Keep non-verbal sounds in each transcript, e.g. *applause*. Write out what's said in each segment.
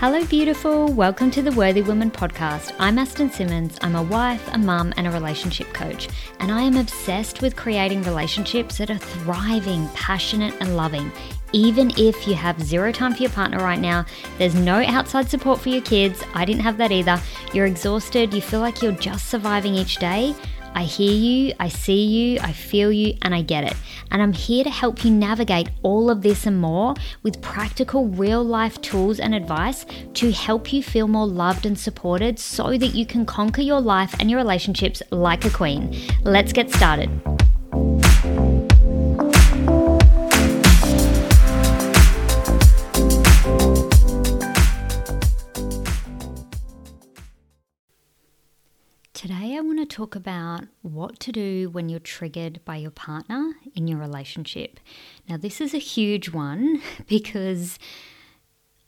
Hello, beautiful. Welcome to the Worthy Woman podcast. I'm Aston Simmonds. I'm a wife, a mum, and a relationship coach. And I am obsessed with creating relationships that are thriving, passionate, and loving. Even if you have zero time for your partner right now, there's no outside support for your kids. I didn't have that either. You're exhausted, you feel like you're just surviving each day. I hear you, I see you, I feel you, and I get it. And I'm here to help you navigate all of this and more with practical, real life tools and advice to help you feel more loved and supported so that you can conquer your life and your relationships like a queen. Let's get started. I want to talk about what to do when you're triggered by your partner in your relationship. Now, this is a huge one *laughs* because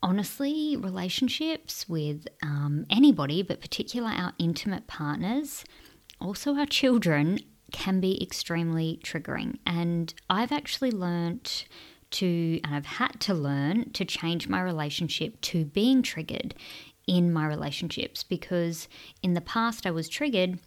honestly, relationships with um, anybody, but particularly our intimate partners, also our children, can be extremely triggering. And I've actually learnt to, and I've had to learn to change my relationship to being triggered in my relationships because in the past I was triggered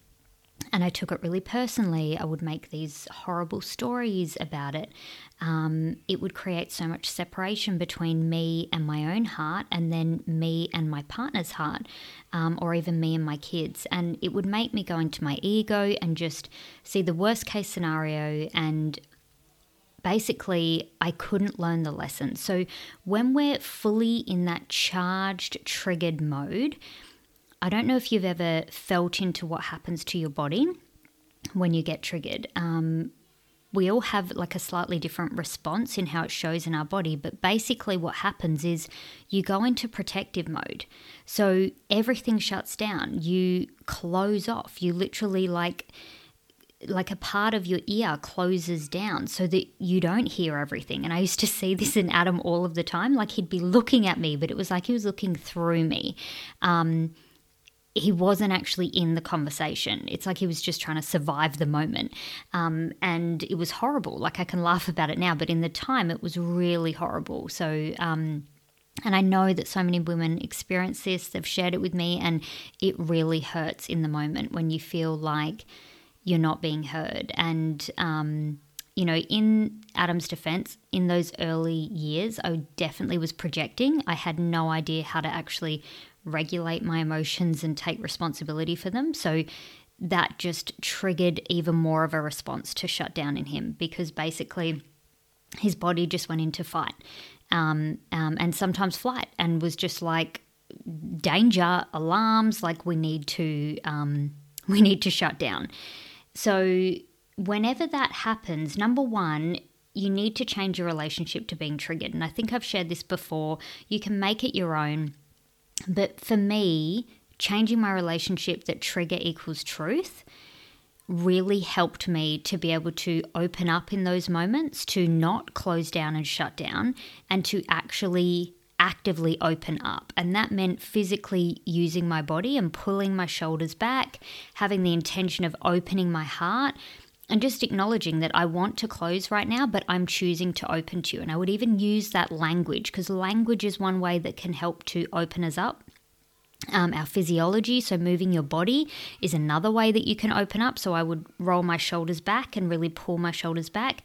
and I took it really personally. I would make these horrible stories about it. Um, it would create so much separation between me and my own heart, and then me and my partner's heart, um, or even me and my kids. And it would make me go into my ego and just see the worst case scenario and basically I couldn't learn the lesson. So when we're fully in that charged, triggered mode, I don't know if you've ever felt into what happens to your body when you get triggered. Um, we all have like a slightly different response in how it shows in our body, but basically, what happens is you go into protective mode. So everything shuts down, you close off, you literally like like a part of your ear closes down so that you don't hear everything. And I used to see this in Adam all of the time. Like he'd be looking at me, but it was like he was looking through me. Um, he wasn't actually in the conversation. It's like he was just trying to survive the moment. Um, and it was horrible. Like I can laugh about it now, but in the time it was really horrible. So, um, and I know that so many women experience this, they've shared it with me, and it really hurts in the moment when you feel like you're not being heard. And, um, you know, in Adam's defense, in those early years, I definitely was projecting. I had no idea how to actually regulate my emotions and take responsibility for them. So that just triggered even more of a response to shut down in him because basically his body just went into fight um, um, and sometimes flight and was just like danger alarms like we need to um, *laughs* we need to shut down so, whenever that happens, number one, you need to change your relationship to being triggered. And I think I've shared this before. You can make it your own. But for me, changing my relationship that trigger equals truth really helped me to be able to open up in those moments, to not close down and shut down, and to actually actively open up. And that meant physically using my body and pulling my shoulders back, having the intention of opening my heart. And just acknowledging that I want to close right now, but I'm choosing to open to you. And I would even use that language because language is one way that can help to open us up. Um, our physiology, so moving your body, is another way that you can open up. So I would roll my shoulders back and really pull my shoulders back.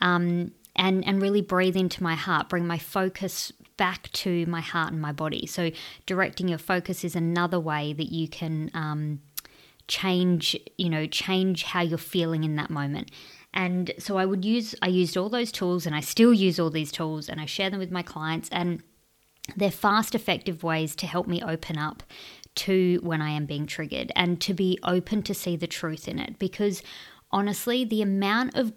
Um, and and really breathe into my heart bring my focus back to my heart and my body. So directing your focus is another way that you can um, change you know change how you're feeling in that moment. And so i would use i used all those tools and i still use all these tools and i share them with my clients and they're fast effective ways to help me open up to when i am being triggered and to be open to see the truth in it. Because honestly the amount of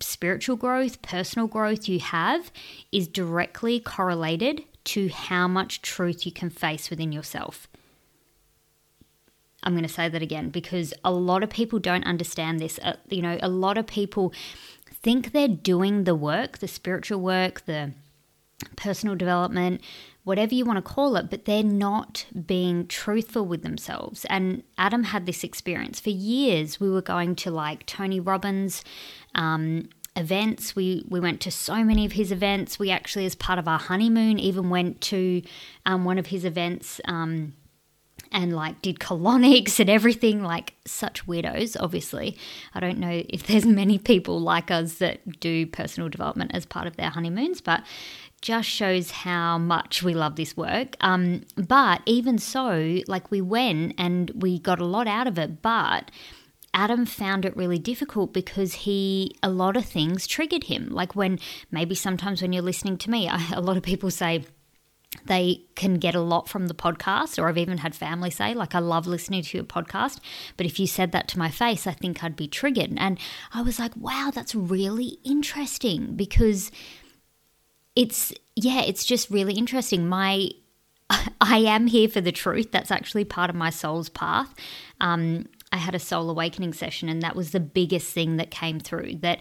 spiritual growth, personal growth you have is directly correlated to how much truth you can face within yourself. I'm going to say that again because a lot of people don't understand this. Uh, you know, a lot of people think they're doing the work, the spiritual work, the personal development, whatever you want to call it, but they're not being truthful with themselves. And Adam had this experience. For years, we were going to like Tony Robbins, um, events. We we went to so many of his events. We actually, as part of our honeymoon, even went to um, one of his events. Um, and like did colonics and everything like such weirdos obviously i don't know if there's many people like us that do personal development as part of their honeymoons but just shows how much we love this work um, but even so like we went and we got a lot out of it but Adam found it really difficult because he, a lot of things triggered him. Like when maybe sometimes when you're listening to me, *laughs* I, a lot of people say, they can get a lot from the podcast, or I've even had family say, like, I love listening to your podcast, but if you said that to my face, I think I'd be triggered. And I was like, wow, that's really interesting because it's, yeah, it's just really interesting. My, *laughs* I am here for the truth. That's actually part of my soul's path. Um, I had a soul awakening session, and that was the biggest thing that came through that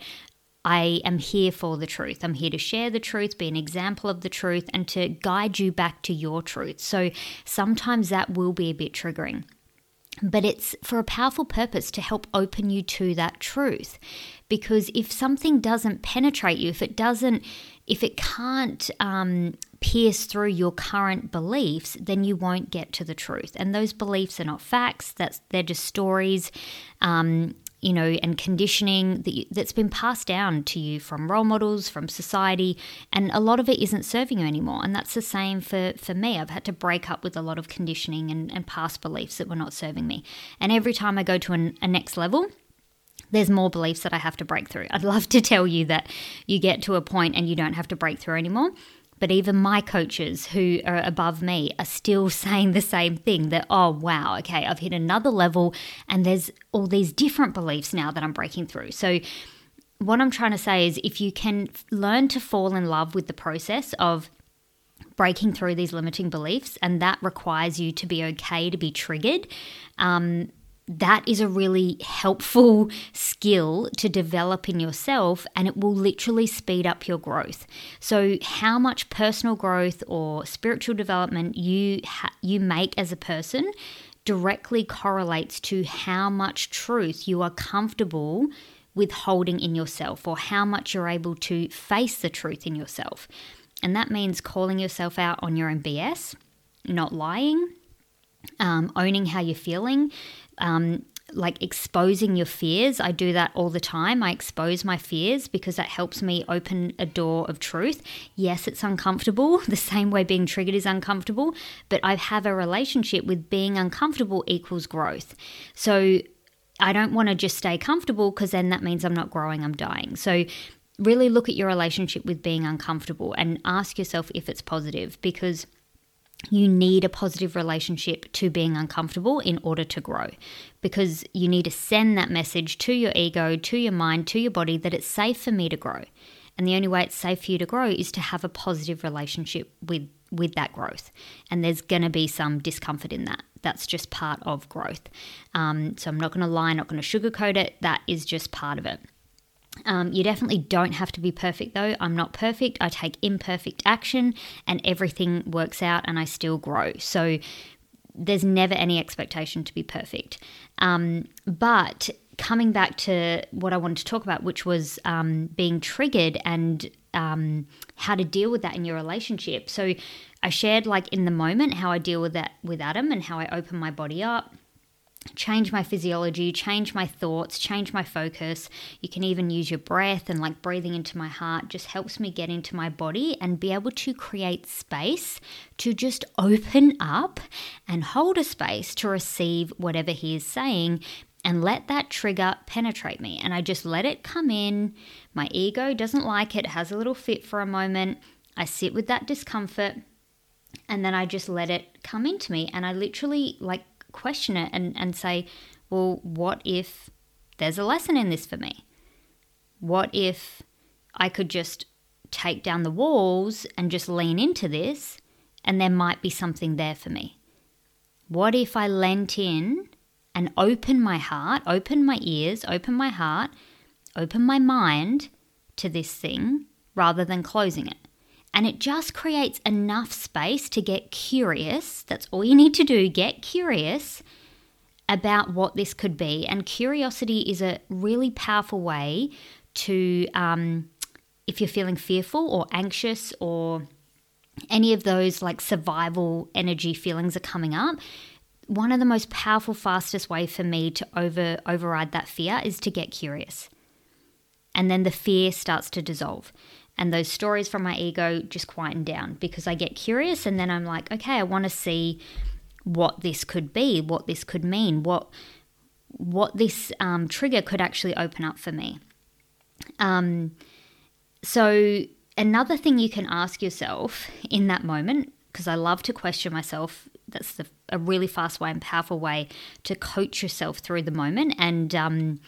I am here for the truth. I'm here to share the truth, be an example of the truth, and to guide you back to your truth. So sometimes that will be a bit triggering. But it's for a powerful purpose to help open you to that truth. Because if something doesn't penetrate you, if it doesn't, if it can't um, pierce through your current beliefs, then you won't get to the truth. And those beliefs are not facts, that's they're just stories. Um, you know, and conditioning that that's been passed down to you from role models, from society, and a lot of it isn't serving you anymore. And that's the same for, for me. I've had to break up with a lot of conditioning and, and past beliefs that were not serving me. And every time I go to an, a next level, there's more beliefs that I have to break through. I'd love to tell you that you get to a point and you don't have to break through anymore. But even my coaches who are above me are still *laughs* saying the same thing that, oh, wow, okay, I've hit another level and there's all these different beliefs now that I'm breaking through. So, what I'm trying to say is if you can learn to fall in love with the process of breaking through these limiting beliefs, and that requires you to be okay to be triggered. Um, that is a really helpful skill to develop in yourself and it will literally speed up your growth. So how much personal growth or spiritual development you ha- you make as a person directly correlates to how much truth you are comfortable with holding in yourself or how much you're able to face the truth in yourself. And that means calling yourself out on your own BS, not lying, um, owning how you're feeling, um, like exposing your fears. I do that all the time. I expose my fears because that helps me open a door of truth. Yes, it's uncomfortable, *laughs* the same way being triggered is uncomfortable, but I have a relationship with being uncomfortable equals growth. So I don't want to just stay comfortable because then that means I'm not growing, I'm dying. So really look at your relationship with being uncomfortable and ask yourself if it's positive because you need a positive relationship to being uncomfortable in order to grow because you need to send that message to your ego, to your mind, to your body that it's safe for me to grow. And the only way it's safe for you to grow is to have a positive relationship with with that growth. And there's going to be some discomfort in that. That's just part of growth. Um, so I'm not going to lie, not going to sugarcoat it. That is just part of it. Um, you definitely don't have to be perfect though. I'm not perfect. I take imperfect action and everything works out and I still grow. So there's never any expectation to be perfect. Um, but coming back to what I wanted to talk about, which was um, being triggered and um, how to deal with that in your relationship. So I shared like in the moment how I deal with that with Adam and how I open my body up change my physiology, change my thoughts, change my focus. You can even use your breath and like breathing into my heart just helps me get into my body and be able to create space to just open up and hold a space to receive whatever he is saying and let that trigger penetrate me. And I just let it come in. My ego doesn't like it, has a little fit for a moment. I sit with that discomfort and then I just let it come into me. And I literally like question it and, and say, well, what if there's a lesson in this for me? What if I could just take down the walls and just lean into this and there might be something there for me? What if I leant in and opened my heart, opened my ears, opened my heart, opened my mind to this thing rather than closing it? And it just creates enough space to get curious. That's all you need to do get curious about what this could be. And curiosity is a really powerful way to, um, if you're feeling fearful or anxious or any of those like survival energy feelings are coming up, one of the most powerful, fastest way for me to over override that fear is to get curious. And then the fear starts to dissolve. And those stories from my ego just quieten down because I get curious and then I'm like, okay, I want to see what this could be, what this could mean, what what this um, trigger could actually open up for me. Um, so another thing you can ask yourself in that moment, because I love to question myself. That's the, a really fast way and powerful way to coach yourself through the moment and um,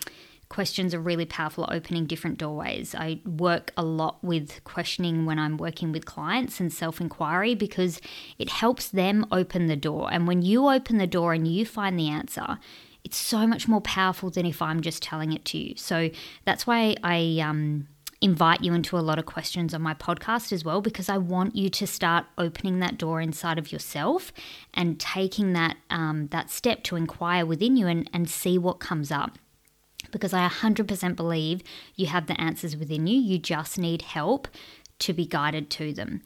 questions are really powerful at opening different doorways. I work a lot with questioning when I'm working with clients and self inquiry because it helps them open the door. And when you open the door and you find the answer, it's so much more powerful than if I'm just telling it to you. So that's why I um, invite you into a lot of questions on my podcast as well, because I want you to start opening that door inside of yourself and taking that um, that step to inquire within you and, and see what comes up because I 100% believe you have the answers within you. You just need help to be guided to them.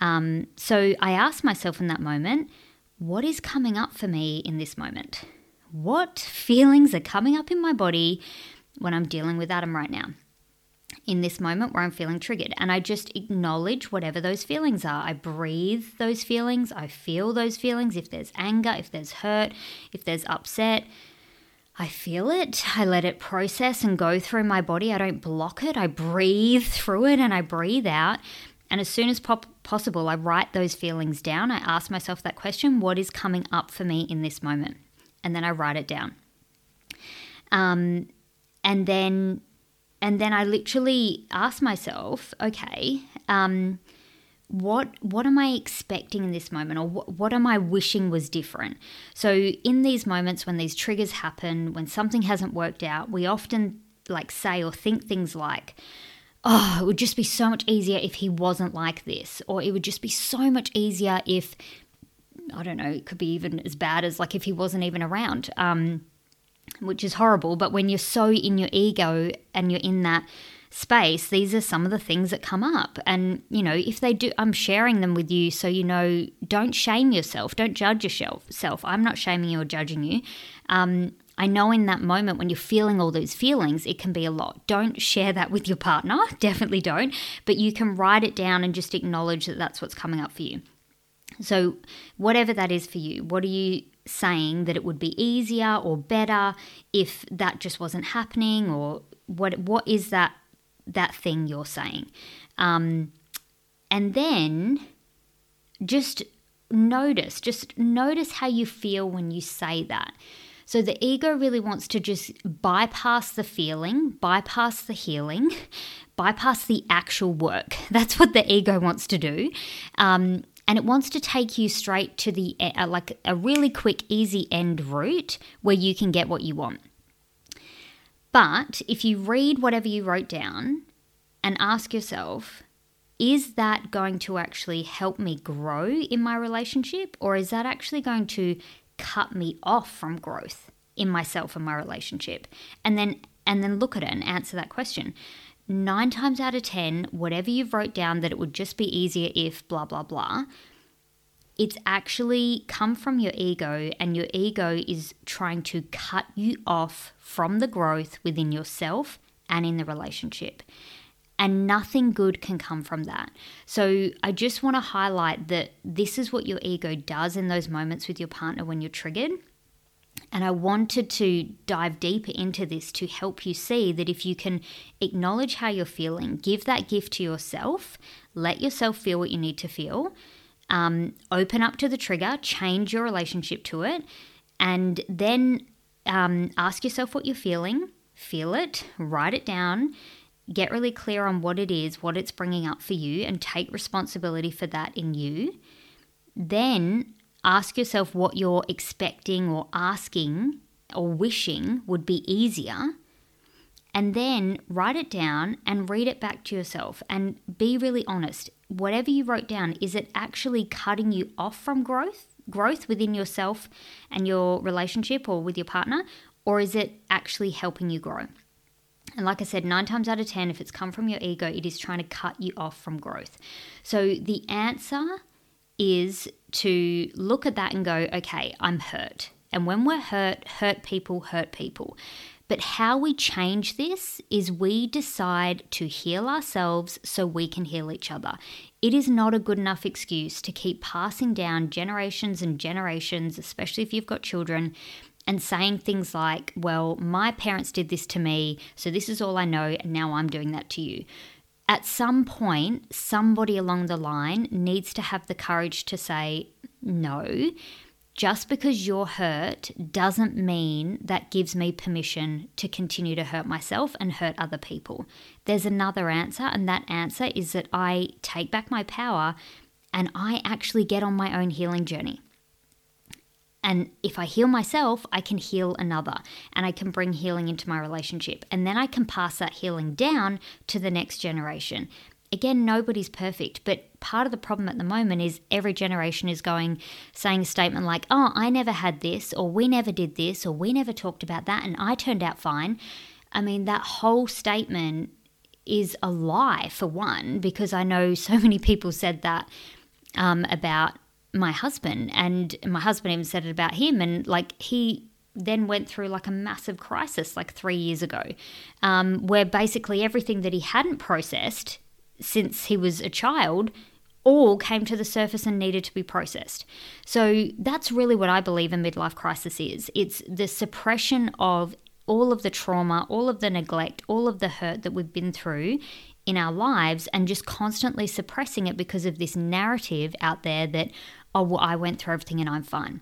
Um, so I asked myself in that moment, what is coming up for me in this moment? What feelings are coming up in my body when I'm dealing with Adam right now? In this moment where I'm feeling triggered, and I just acknowledge whatever those feelings are. I breathe those feelings, I feel those feelings. If there's anger, if there's hurt, if there's upset, I feel it. I let it process and go through my body. I don't block it. I breathe through it and I breathe out. And as soon as possible, I write those feelings down. I ask myself that question what is coming up for me in this moment? And then I write it down. Um, and then and then I literally ask myself, okay, um, what what am I expecting in this moment or what, what am I wishing was different? So in these moments when these triggers happen, when something hasn't worked out, we often like say or think things like, oh, it would just be so much easier if he wasn't like this, or it would just be so much easier if, I don't know, it could be even as bad as like if he wasn't even around, um, which is horrible. But when you're so in your ego and you're in that space, these are some of the things that come up. And, you know, if they do, I'm sharing them with you so you know, don't shame yourself, don't judge yourself. Self. I'm not shaming you or judging you. Um, I know in that moment when you're feeling all those feelings, it can be a lot. Don't share that with your partner, *laughs* definitely don't, but you can write it down and just acknowledge that that's what's coming up for you. So, whatever that is for you, what are you saying that it would be easier or better if that just wasn't happening or what what is that that thing you're saying. Um, and then just notice, just notice how you feel when you say that. So the ego really wants to just bypass the feeling, bypass the healing, *laughs* bypass the actual work. *laughs* That's what the ego wants to do. Um, and it wants to take you straight to the uh, like a really quick easy end route where you can get what you want but if you read whatever you wrote down and ask yourself, is that going to actually help me grow in my relationship or is that actually going to cut me off from growth in myself and my relationship? And then and then look at it and answer that question. 9 times out of 10, whatever you've wrote down that it would just be easier if blah blah blah, it's actually come from your ego, and your ego is trying to cut you off from the growth within yourself and in the relationship. And nothing good can come from that. So, I just want to highlight that this is what your ego does in those moments with your partner when you're triggered. And I wanted to dive deeper into this to help you see that if you can acknowledge how you're feeling, give that gift to yourself, let yourself feel what you need to feel, um, open up to the trigger, change your relationship to it, and then um, ask yourself what you're feeling, feel it, write it down, get really clear on what it is, what it's bringing up for you, and take responsibility for that in you. Then ask yourself what you're expecting or asking or wishing would be easier and then write it down and read it back to yourself and be really honest. Whatever you wrote down, is it actually cutting you off from growth, growth within yourself and your relationship or with your partner, or is it actually helping you grow? And like I said, nine times out of 10, if it's come from your ego, it is trying to cut you off from growth. So the answer is to look at that and go, okay, I'm hurt. And when we're hurt, hurt people hurt people. But how we change this is we decide to heal ourselves so we can heal each other. It is not a good enough excuse to keep passing down generations and generations, especially if you've got children, and saying things like, well, my parents did this to me, so this is all I know, and now I'm doing that to you. At some point, somebody along the line needs to have the courage to say, no, just because you're hurt doesn't mean that gives me permission to continue to hurt myself and hurt other people. There's another answer, and that answer is that I take back my power and I actually get on my own healing journey. And if I heal myself, I can heal another and I can bring healing into my relationship. And then I can pass that healing down to the next generation. Again, nobody's perfect, but part of the problem at the moment is every generation is going, saying a statement like, oh, I never had this, or we never did this, or we never talked about that, and I turned out fine. I mean, that whole statement is a lie, for one, because I know so *laughs* many people said that um, about my husband, and my husband even said it about him, and like he then went through like a massive crisis like three years ago, um, where basically everything that he hadn't processed since he was a child all came to the surface and needed to be processed. So that's really what I believe a midlife crisis is. It's the suppression of all of the trauma, all of the neglect, all of the hurt that we've been through in our lives and just constantly suppressing it because of this narrative out there that, oh, well, I went through everything and I'm fine.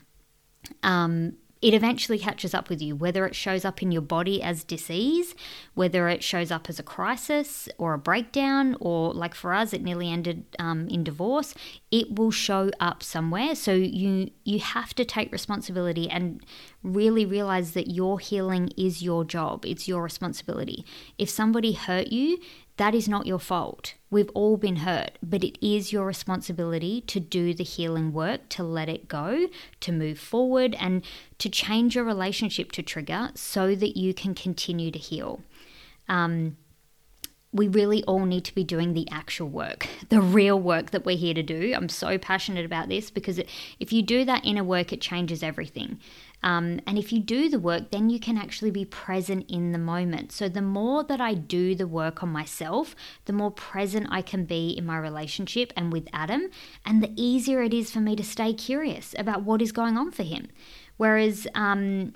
Um, it eventually catches up with you, whether it shows up in your body as disease, whether it shows up as a crisis or a breakdown, or like for us, it nearly ended um, in divorce. It will show up somewhere. So you you have to take responsibility and really realize that your healing is your job. It's your responsibility. If somebody hurt you, that is not your fault. We've all been hurt, but it is your responsibility to do the healing work, to let it go, to move forward, and to change your relationship to trigger so that you can continue to heal. Um, we really all need to be doing the actual work, the real work that we're here to do. I'm so passionate about this because it, if you do that inner work, it changes everything. Um, and if you do the work, then you can actually be present in the moment. So, the more that I do the work on myself, the more present I can be in my relationship and with Adam, and the easier it is for me to stay curious about what is going on for him. Whereas, um,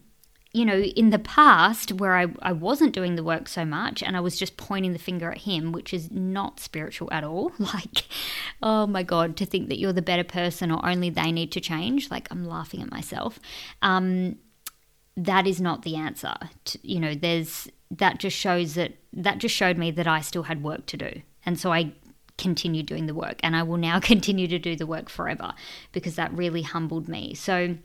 you know, in the past where I, I wasn't doing the work so much and I was just pointing the finger at him, which is not spiritual at all. *laughs* Like, oh my God, to think that you're the better person or only they need to change. Like, I'm laughing at myself. Um, that is not the answer. To, you know, there's that just shows that that just showed me that I still had work to do. And so I continued doing the work and I will now *laughs* continue to do the work forever because that really humbled me. So,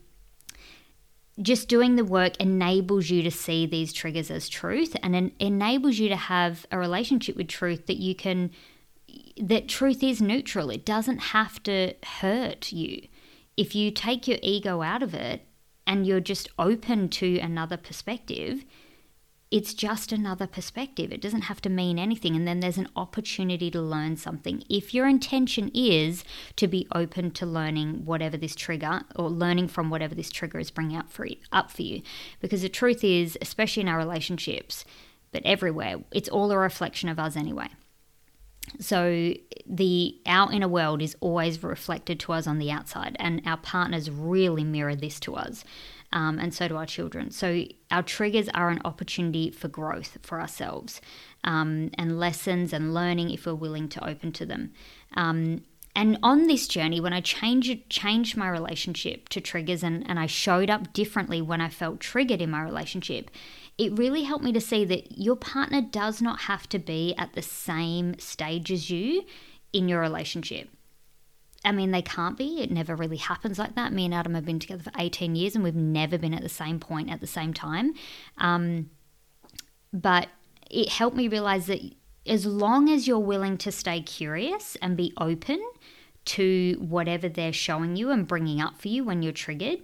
just doing the work enables you to see these triggers as truth and en- enables you to have a relationship with truth that you can that truth is neutral. It doesn't have to hurt you. If you take your ego out of it and you're just open to another perspective it's just another perspective. It doesn't have to mean anything. And then there's an opportunity to learn something. If your intention is to be open to learning whatever this trigger or learning from whatever this trigger is bringing up for you, up for you. Because the truth is, especially in our relationships, but everywhere, it's all a reflection of us anyway. So the our inner world is always reflected to us on the outside, and our partners really mirror this to us um, and so do our children. So our triggers are an opportunity for growth for ourselves um, and lessons and learning if we're willing to open to them. Um, and on this journey, when I changed changed my relationship to triggers and, and I showed up differently when I felt triggered in my relationship, it really helped me to see that your partner does not have to be at the same stage as you in your relationship. I mean, they can't be. It never really happens like that. Me and Adam have been together for 18 years and we've never been at the same point at the same time. Um, but it helped me realize that as long as you're willing to stay curious and be open to whatever they're showing you and bringing up for you when you're triggered,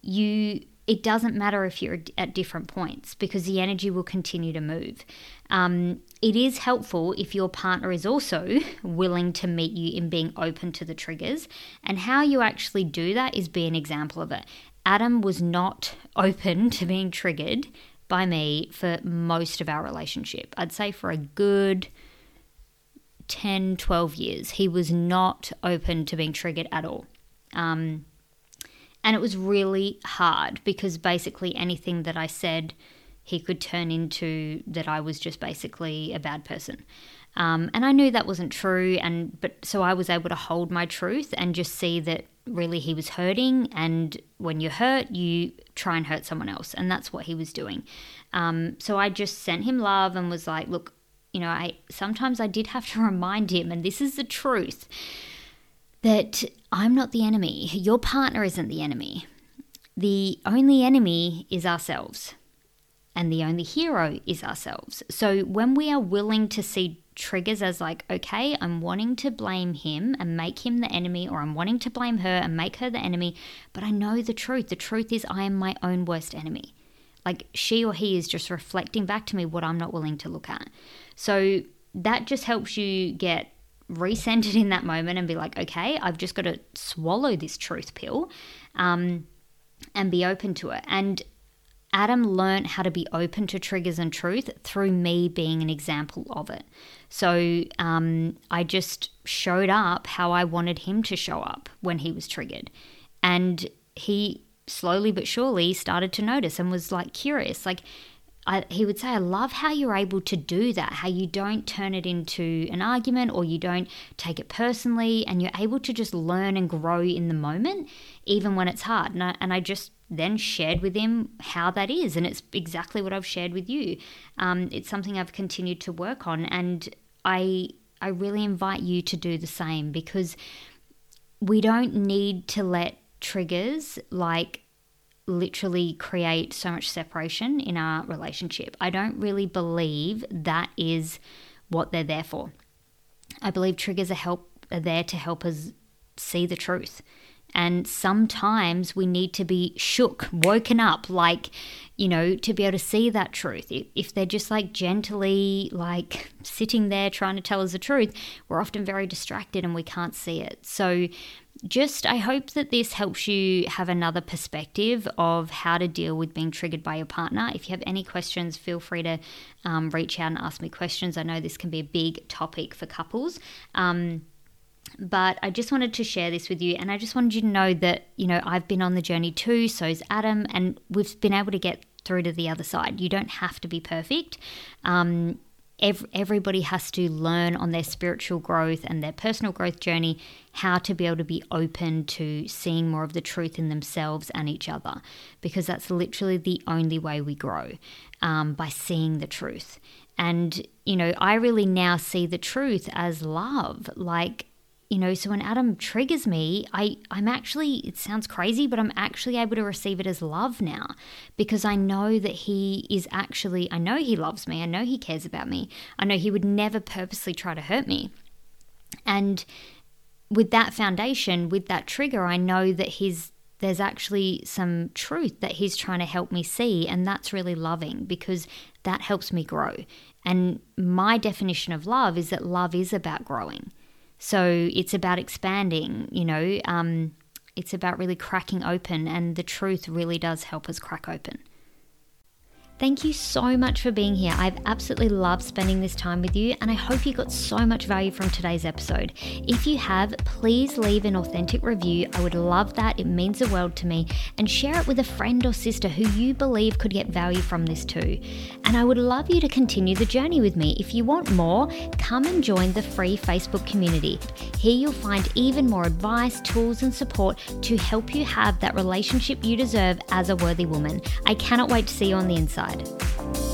you it doesn't matter if you're at different points because the energy will continue to move. Um, it is helpful if your partner is also *laughs* willing to meet you in being open to the triggers. And how you actually do that is be an example of it. Adam was not *laughs* open to being triggered by me for most of our relationship. I'd say for a good 10, 12 years, he was not open to being triggered at all. Um, and it was really hard because basically anything that I said, he could turn into that I was just basically a bad person. Um, and I knew that wasn't true, and but so I was able to hold my truth and just see that really he was hurting. And when you're hurt, you try and hurt someone else, and that's what he was doing. Um, so I just sent him love and was like, look, you know, I sometimes I did have to *laughs* remind him, and this is the truth that I'm not the enemy. Your partner isn't the enemy. The only enemy is ourselves, and the only hero is ourselves. So when we are willing to see triggers as like, okay, I'm wanting to blame him and make him the enemy, or I'm wanting to blame her and make her the enemy, but I know the truth. The truth is, I am my own worst enemy. Like she or he is just reflecting back to me what I'm not willing to look at. So that just helps you get recentered in that moment and be like, okay, I've just got to swallow this truth pill um, and be open to it. And Adam learned how to be open to triggers and truth through me being an example of it. So um, I just showed up how I wanted him to show up when he was triggered. And he slowly but surely started to notice and was like curious. Like, I, he would say, I love how you're able to do that, how you don't turn it into an argument or you don't take it personally, and you're able to just learn and grow in the moment, even when it's hard. And I, and I just then shared with him how that is. And it's exactly what I've shared with you. Um, it's something I've continued to work on. And I, I really invite you to do the same because we don't need to let triggers like literally create so much separation in our relationship. I don't really believe that is what they're there for. I believe triggers are help are there to help us see the truth. And sometimes we need to be shook, woken up, like, you know, to be able to see that truth. If they're just like gently, like sitting there trying to tell us the truth, we're often very distracted and we can't see it. So just I hope that this helps you have another perspective of how to deal with being triggered by your partner. If you have any questions, feel free to um, reach out and ask me questions. I know this can be a big topic for couples. Um, but I just wanted to share this with you, and I just wanted you to know that you know I've been on the journey too. So's Adam, and we've been able to get through to the other side. You don't have to be perfect. Um, everybody has to learn on their spiritual growth and their personal growth journey how to be able to be open to seeing more of the truth in themselves and each other because that's literally the only way we grow um, by seeing the truth. And you know i really now see the truth as love. Like you know so when adam triggers me i i'm actually it sounds crazy but i'm actually able to receive it as love now because i know that he is actually i know he loves me. I know he cares about me. I know he would never purposely try to hurt me. And with that foundation with that trigger i know that he's there's actually some truth that he's trying to help me see and that's really loving because that helps me grow. And my definition of love is that love is about growing so it's about expanding, you know, um, it's about really cracking open, and the truth really does help us crack open. Thank you so much for being here. I've absolutely loved spending this time with you, and I hope you got so much value from today's episode. If you have, please leave an authentic review. I would love that. It means the world to me. And share it with a friend or sister who you believe could get value from this too. And I would love you to continue the journey with me. If you want more, come and join the free Facebook community. Here you'll find even more advice, tools, and support to help you have that relationship you deserve as a worthy woman. I cannot wait to see you on the inside pod.